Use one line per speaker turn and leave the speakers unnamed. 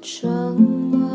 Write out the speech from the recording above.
沉默。